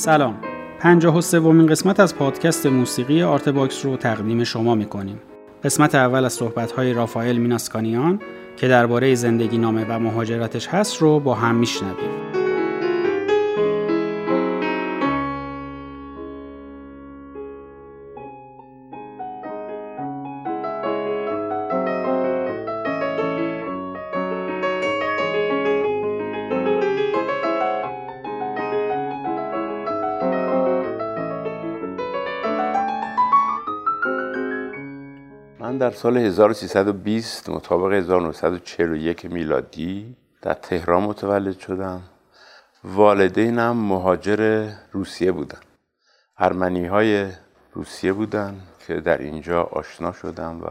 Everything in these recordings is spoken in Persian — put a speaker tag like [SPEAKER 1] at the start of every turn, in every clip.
[SPEAKER 1] سلام. پنجاه و سومین قسمت از پادکست موسیقی آرت باکس رو تقدیم شما می‌کنیم. قسمت اول از صحبت‌های رافائل میناسکانیان که درباره زندگی نامه و مهاجرتش هست رو با هم میشنویم.
[SPEAKER 2] در سال 1320 مطابق 1941 میلادی در تهران متولد شدم. والدینم مهاجر روسیه بودن. ارمنی های روسیه بودن که در اینجا آشنا شدم و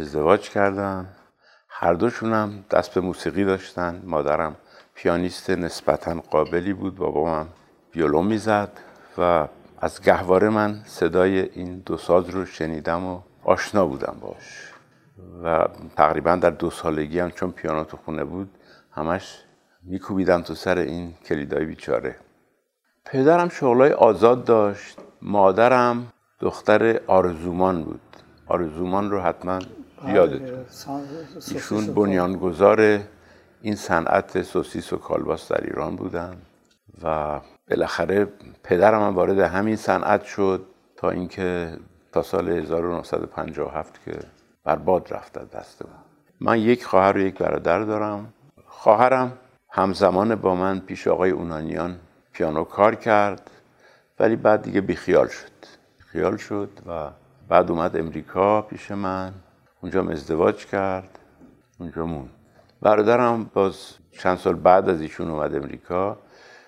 [SPEAKER 2] ازدواج کردم هر دوشونم دست به موسیقی داشتن. مادرم پیانیست نسبتا قابلی بود بابام ویولون می‌زد و از گهواره من صدای این دو ساز رو شنیدم و آشنا بودم باش. و تقریبا در دو سالگی هم چون پیانو تو خونه بود همش میکوبیدم تو سر این کلیدای بیچاره. پدرم شغلای آزاد داشت مادرم دختر آرزومان بود. آرزومان رو حتما یادتون. ایشون بنیانگذار این صنعت سوسیس و کالباس در ایران بودن. و بالاخره پدرم هم وارد همین صنعت شد تا اینکه سال 1957 که بر باد رفت دست من من یک خواهر و یک برادر دارم. خواهرم همزمان با من پیش آقای اونانیان پیانو کار کرد ولی بعد دیگه بیخیال شد. خیال شد و بعد اومد امریکا پیش من. اونجا ازدواج کرد. اونجا مون برادرم باز چند سال بعد از ایشون اومد امریکا.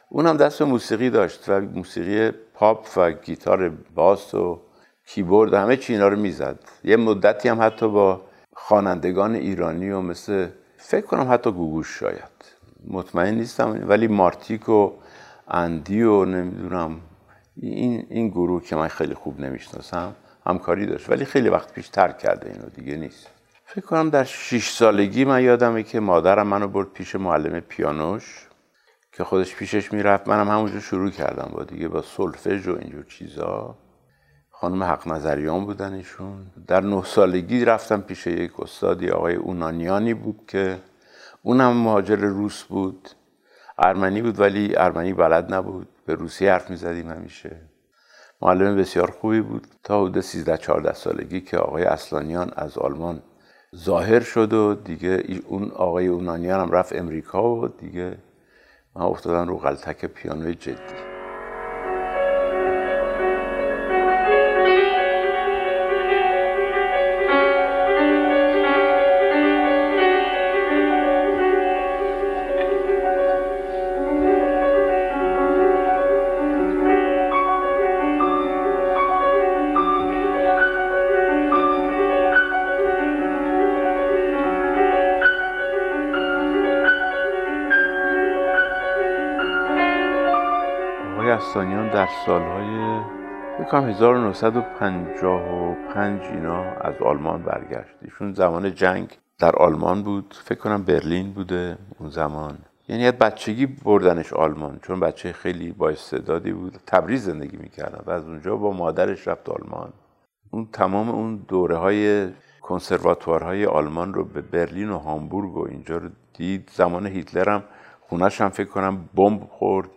[SPEAKER 2] اونم دست به موسیقی داشت و موسیقی پاپ و گیتار باس و کیبورد همه چی اینا رو می‌زد. یه مدتی هم حتی با خوانندگان ایرانی و مثل فکر کنم حتی گوگوش شاید. مطمئن نیستم ولی مارتیک و اندی و نمی‌دونم این, این گروه که من خیلی خوب نمی‌شناسم همکاری داشت ولی خیلی وقت پیش ترک کرده اینو دیگه نیست. فکر کنم در شیش سالگی من یادمه که مادرم منو برد پیش معلم پیانوش که خودش پیشش می‌رفت. منم همونجا شروع کردم با دیگه با سولفژ و اینجور چیزا. خانم حق نظریان بودن ایشون. در نه سالگی رفتم پیش یک استادی آقای اونانیانی بود که اونم مهاجر روس بود. ارمنی بود ولی ارمنی بلد نبود. به روسی حرف می‌زدیم همیشه. معلم بسیار خوبی بود. تا حدود 13 14 سالگی که آقای اصلانیان از آلمان ظاهر شد و دیگه اون آقای اونانیان هم رفت امریکا و دیگه من افتادم رو غلطک پیانوی جدی. داستانیان در سالهای بکنم 1955 اینا از آلمان برگشت. ایشون زمان جنگ در آلمان بود. فکر کنم برلین بوده اون زمان. یعنی از بچگی بردنش آلمان چون بچه خیلی با استعدادی بود. تبریز زندگی می‌کردن و از اونجا با مادرش رفت آلمان. اون تمام اون دوره های کنسرواتوارهای آلمان رو به برلین و هامبورگ و اینجا رو دید. زمان هیتلر هم خونش هم فکر کنم بمب خورد.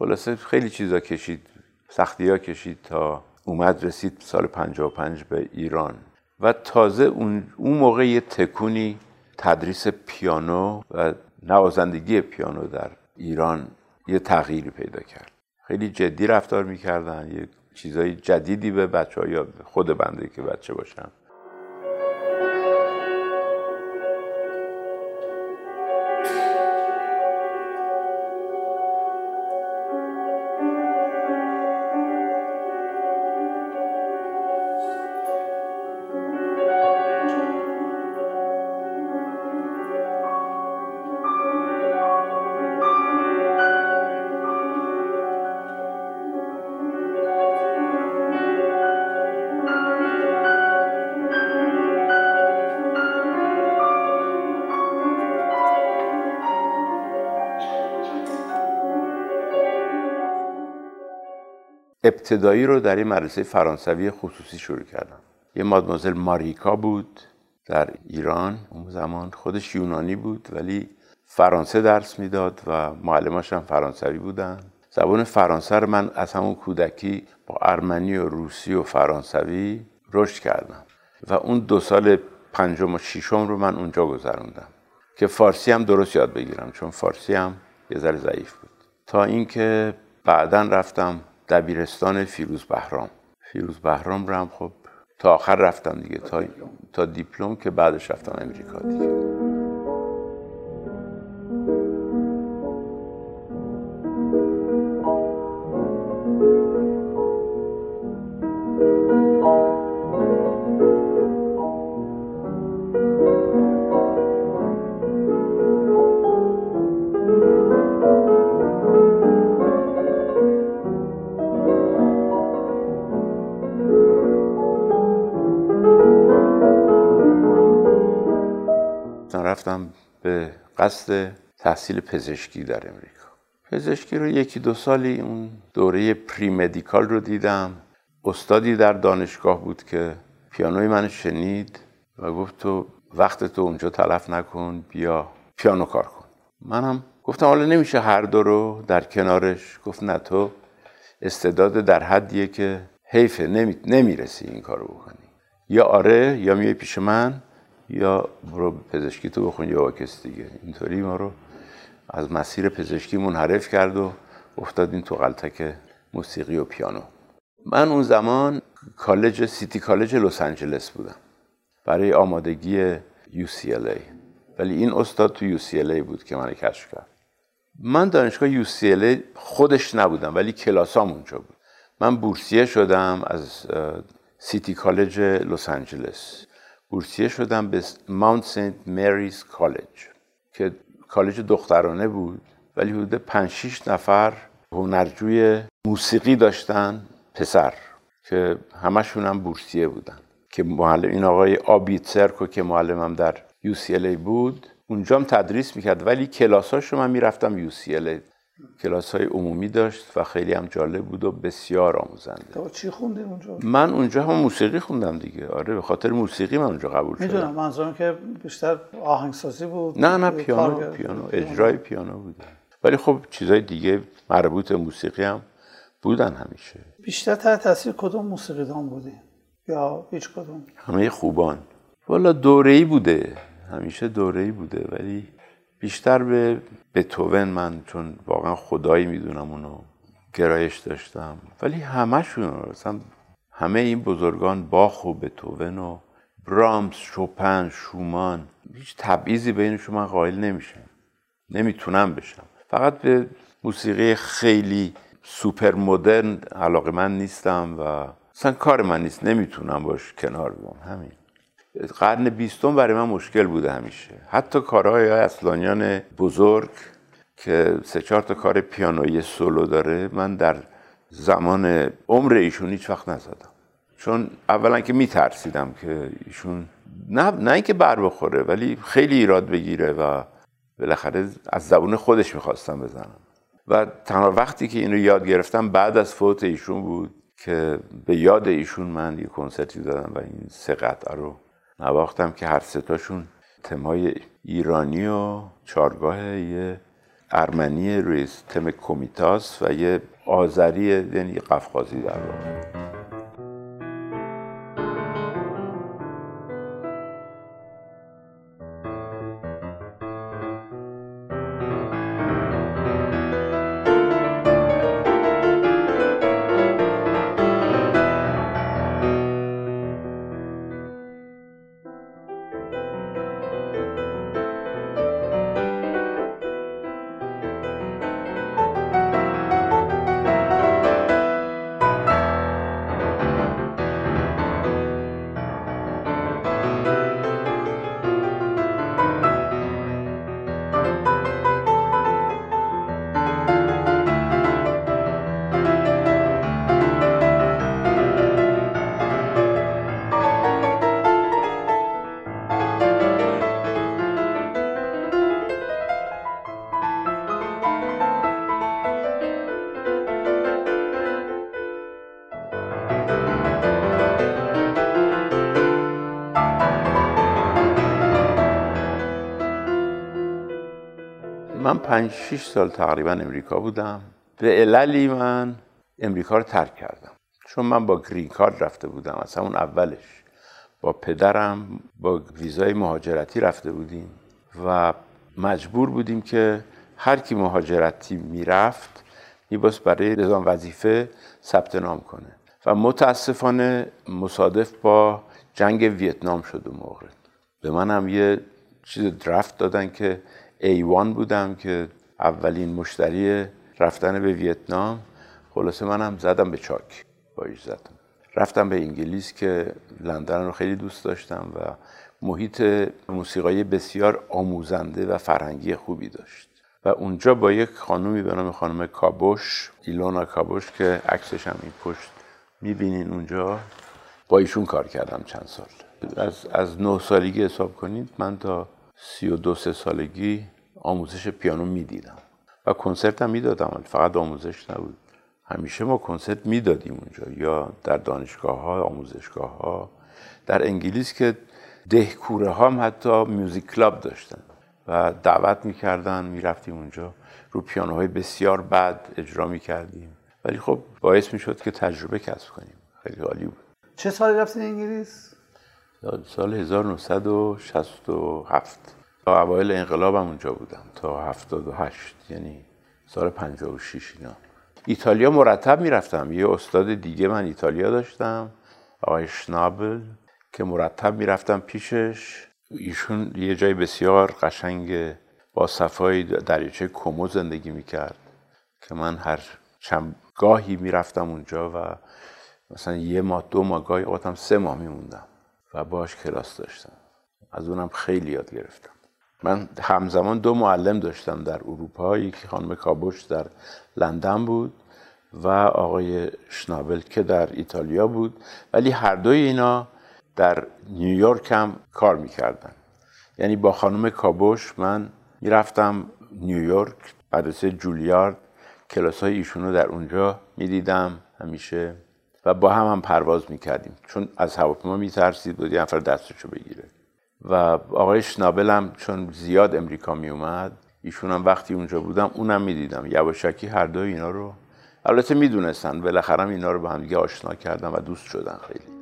[SPEAKER 2] خلاصه خیلی چیزا کشید سختی ها کشید تا اومد رسید سال 55 به ایران. و تازه اون, اون موقع یه تکونی تدریس پیانو و نوازندگی پیانو در ایران یه تغییری پیدا کرد. خیلی جدی رفتار می‌کردن یه چیزای جدیدی به بچه ها یا خود بنده که بچه باشم. ابتدایی رو در این مدرسه فرانسوی خصوصی شروع کردم. یه مادمازل ماریکا بود در ایران اون زمان خودش یونانی بود ولی فرانسه درس می‌داد و معلماش هم فرانسوی بودن. زبان فرانسه رو من از همون کودکی با ارمنی و روسی و فرانسوی رشد کردم. و اون دو سال پنجم و ششم رو من اونجا گذروندم. که فارسی هم درست یاد بگیرم چون فارسی هم یه ذره ضعیف بود. تا اینکه بعدا رفتم دبیرستان فیروز بهرام. فیروز بهرام رو هم خب تا آخر رفتم دیگه تا, تا دیپلم که بعدش رفتم امریکا دیگه. رفتم به قصد تحصیل پزشکی در امریکا. پزشکی رو یکی دو سالی اون دوره پری مدیکال رو دیدم. استادی در دانشگاه بود که پیانوی من شنید و گفت تو وقت تو اونجا تلف نکن بیا پیانو کار کن. منم گفتم حالا نمیشه هر دو رو در کنارش. گفت نه تو استعداد در حدیه که حیفه نمی... نمی‌رسی این کارو بکنی. یا آره یا میای پیش من. یا برو پزشکی تو بخون یا کس دیگه. اینطوری ما رو از مسیر پزشکی منحرف کرد و افتادیم تو غلطک موسیقی و پیانو. من اون زمان کالج سیتی کالج لس آنجلس بودم. برای آمادگی UCLA ولی این استاد تو UCLA بود که من کشف کرد. من دانشگاه UCLA خودش نبودم ولی کلاسام اونجا بود. من بورسیه شدم از سیتی کالج لس آنجلس. بورسیه شدم به ماونت سنت مریز کالج که کالج دخترانه بود ولی حدود 5 6 نفر هنرجوی موسیقی داشتن پسر که همشون هم بورسیه بودن. که معلم این آقای آبیت که معلمم در UCLA بود اونجا هم تدریس می‌کرد ولی کلاساشو من می‌رفتم UCLA کلاس های عمومی داشت و خیلی هم جالب بود و بسیار آموزنده.
[SPEAKER 3] تو چی خوندی اونجا؟
[SPEAKER 2] من اونجا هم موسیقی خوندم دیگه. آره به خاطر موسیقی من اونجا قبول شدم.
[SPEAKER 3] می‌دونم منظورم که بیشتر آهنگسازی بود
[SPEAKER 2] نه نه پیانو پیانو اجرای پیانو بود. ولی خب چیزای دیگه مربوط موسیقی هم بودن همیشه.
[SPEAKER 3] بیشتر تحت تاثیر کدوم موسیقیدان بودی یا هیچ کدوم؟
[SPEAKER 2] همه خوبان. والا دوره‌ای بوده. همیشه دوره‌ای بوده ولی بیشتر به بتوون من چون واقعا خدایی می‌دونم اونو گرایش داشتم. ولی همشون مثلا همه این بزرگان باخ و بتوون و برامس شوپن شومان هیچ تبعیضی بینشون من قائل نمیشم. نمی‌تونم بشم. فقط به موسیقی خیلی سوپر مدرن علاقه من نیستم و اصلا کار من نیست. نمی‌تونم باش کنار بیام. همین. قرن بیستم برای من مشکل بوده همیشه. حتی کارهای اصلانیان بزرگ که سه چهار تا کار پیانویی سولو داره من در زمان عمر ایشون هیچ وقت نزدم. چون اولا که میترسیدم که ایشون نه نه اینکه بر بخوره ولی خیلی ایراد بگیره و بالاخره از زبون خودش می‌خواستم بزنم. و تنها وقتی که اینو یاد گرفتم بعد از فوت ایشون بود که به یاد ایشون من یه کنسرتی دادم و این سه قطعه رو نواختم که هر ستاشون تمای ایرانی و چارگاه یه ارمنی روی تم کومیتاس و یه آذری یعنی قفقازی در واقع. من پنج شیش سال تقریبا امریکا بودم. به عللی من امریکا رو ترک کردم. چون من با گرین کارد رفته بودم. از همون اولش. با پدرم با ویزای مهاجرتی رفته بودیم. و مجبور بودیم که هر کی مهاجرتی می‌رفت میباس برای نظام وظیفه ثبت نام کنه. و متاسفانه مصادف با جنگ ویتنام شد و موقع. به من هم یه چیز درفت دادن که ایوان بودم که اولین مشتری رفتن به ویتنام. خلاصه منم زدم به چاک با زدم. رفتم به انگلیس که لندن رو خیلی دوست داشتم و محیط موسیقایی بسیار آموزنده و فرهنگی خوبی داشت. و اونجا با یک خانومی به نام خانم کابوش ایلونا کابوش که عکسش هم این پشت می‌بینین اونجا با ایشون کار کردم چند سال. از, از نه سالگی حساب کنید من تا سی و دو سه سالگی آموزش پیانو می‌دیدم و کنسرت هم می‌دادم. فقط آموزش نبود. همیشه ما کنسرت می‌دادیم اونجا یا در دانشگاه ها آموزشگاه ها در انگلیس که دهکوره ها هم حتی میوزیک کلاب داشتن و دعوت می‌کردن می‌رفتیم اونجا. رو پیانوهای بسیار بد اجرا می‌کردیم. ولی خب باعث می‌شد که تجربه کسب کنیم. خیلی عالی بود.
[SPEAKER 3] چه سالی رفتین انگلیس؟
[SPEAKER 2] سال 1967 تا اوایل انقلابم اونجا بودم. تا 78 یعنی سال 56 اینا. ایتالیا مرتب می‌رفتم. یه استاد دیگه من ایتالیا داشتم آقای شنابل که مرتب می‌رفتم پیشش. ایشون یه جای بسیار قشنگ با صفای دریاچه کومو زندگی می‌کرد. که من هر چند گاهی می‌رفتم اونجا و مثلا یه ماه دو ماه گاهی سه ماه میموندم. و باش کلاس داشتم. از اونم خیلی یاد گرفتم. من همزمان دو معلم داشتم در اروپا. یکی خانم کابوش در لندن بود و آقای شنابل که در ایتالیا بود. ولی هر دوی اینا در نیویورک هم کار می‌کردن. یعنی با خانم کابوش من می‌رفتم نیویورک. مدرسه جولیارد. کلاس های ایشون رو در اونجا می‌دیدم. همیشه و با هم هم پرواز می‌کردیم. چون از هواپیما میترسید بود یه نفر دستشو بگیره. و آقای شنابل هم چون زیاد امریکا میومد ایشون هم وقتی اونجا بودم اونم می‌دیدم. یواشکی هر دو اینا رو. البته می‌دونستن بالاخره اینا رو به هم دیگه آشنا کردن و دوست شدن خیلی.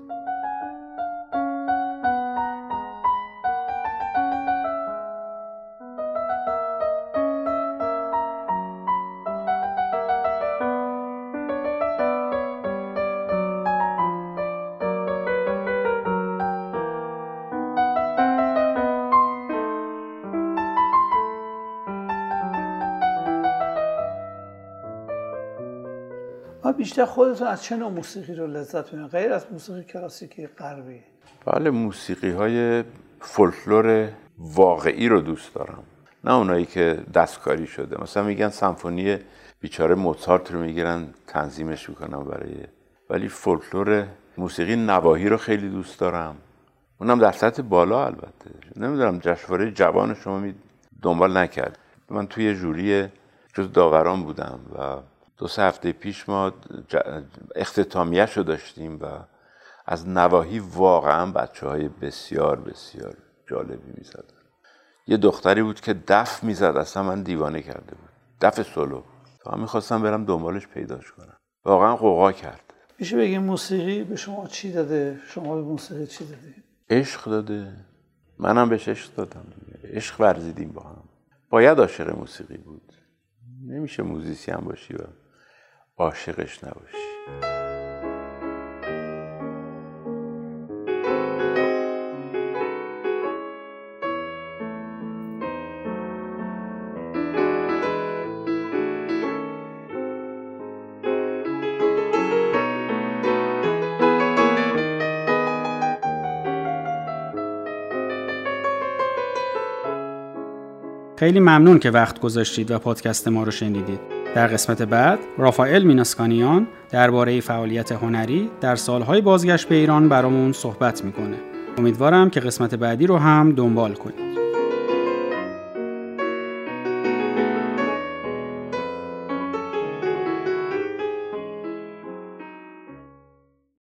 [SPEAKER 3] بیشتر خودتون از چه نوع موسیقی رو لذت می‌برید؟ غیر از موسیقی کلاسیکی غربی.
[SPEAKER 2] بله موسیقی های فولکلور واقعی رو دوست دارم. نه اونایی که دستکاری شده. مثلا میگن سمفونی بیچاره موزارت رو می‌گیرن تنظیمش می‌کنن برای ولی فولکلور موسیقی نواهی رو خیلی دوست دارم. اونم در سطح بالا البته. نمی‌دونم جشنواره جوان شما می دنبال نکرد. من توی جوری جز داوران بودم و دو سه هفته پیش ما اختتامیه رو داشتیم و از نواهی واقعا بچه های بسیار بسیار جالبی می‌زدن. یه دختری بود که دف می‌زد اصلا من دیوانه کرده بود. دف سولو. تا می‌خواستم برم دنبالش پیداش کنم. واقعا قوقا کرد.
[SPEAKER 3] میشه بگیم موسیقی به شما چی داده؟ شما به موسیقی چی داده
[SPEAKER 2] عشق داده. منم بهش عشق دادم. عشق ورزیدیم با هم. باید عاشق موسیقی بود. نمیشه موزیسی هم باشی و عاشقش نباشی
[SPEAKER 1] خیلی ممنون که وقت گذاشتید و پادکست ما رو شنیدید. در قسمت بعد رافائل میناسکانیان درباره فعالیت هنری در سالهای بازگشت به ایران برامون صحبت می‌کنه. امیدوارم که قسمت بعدی رو هم دنبال کنید.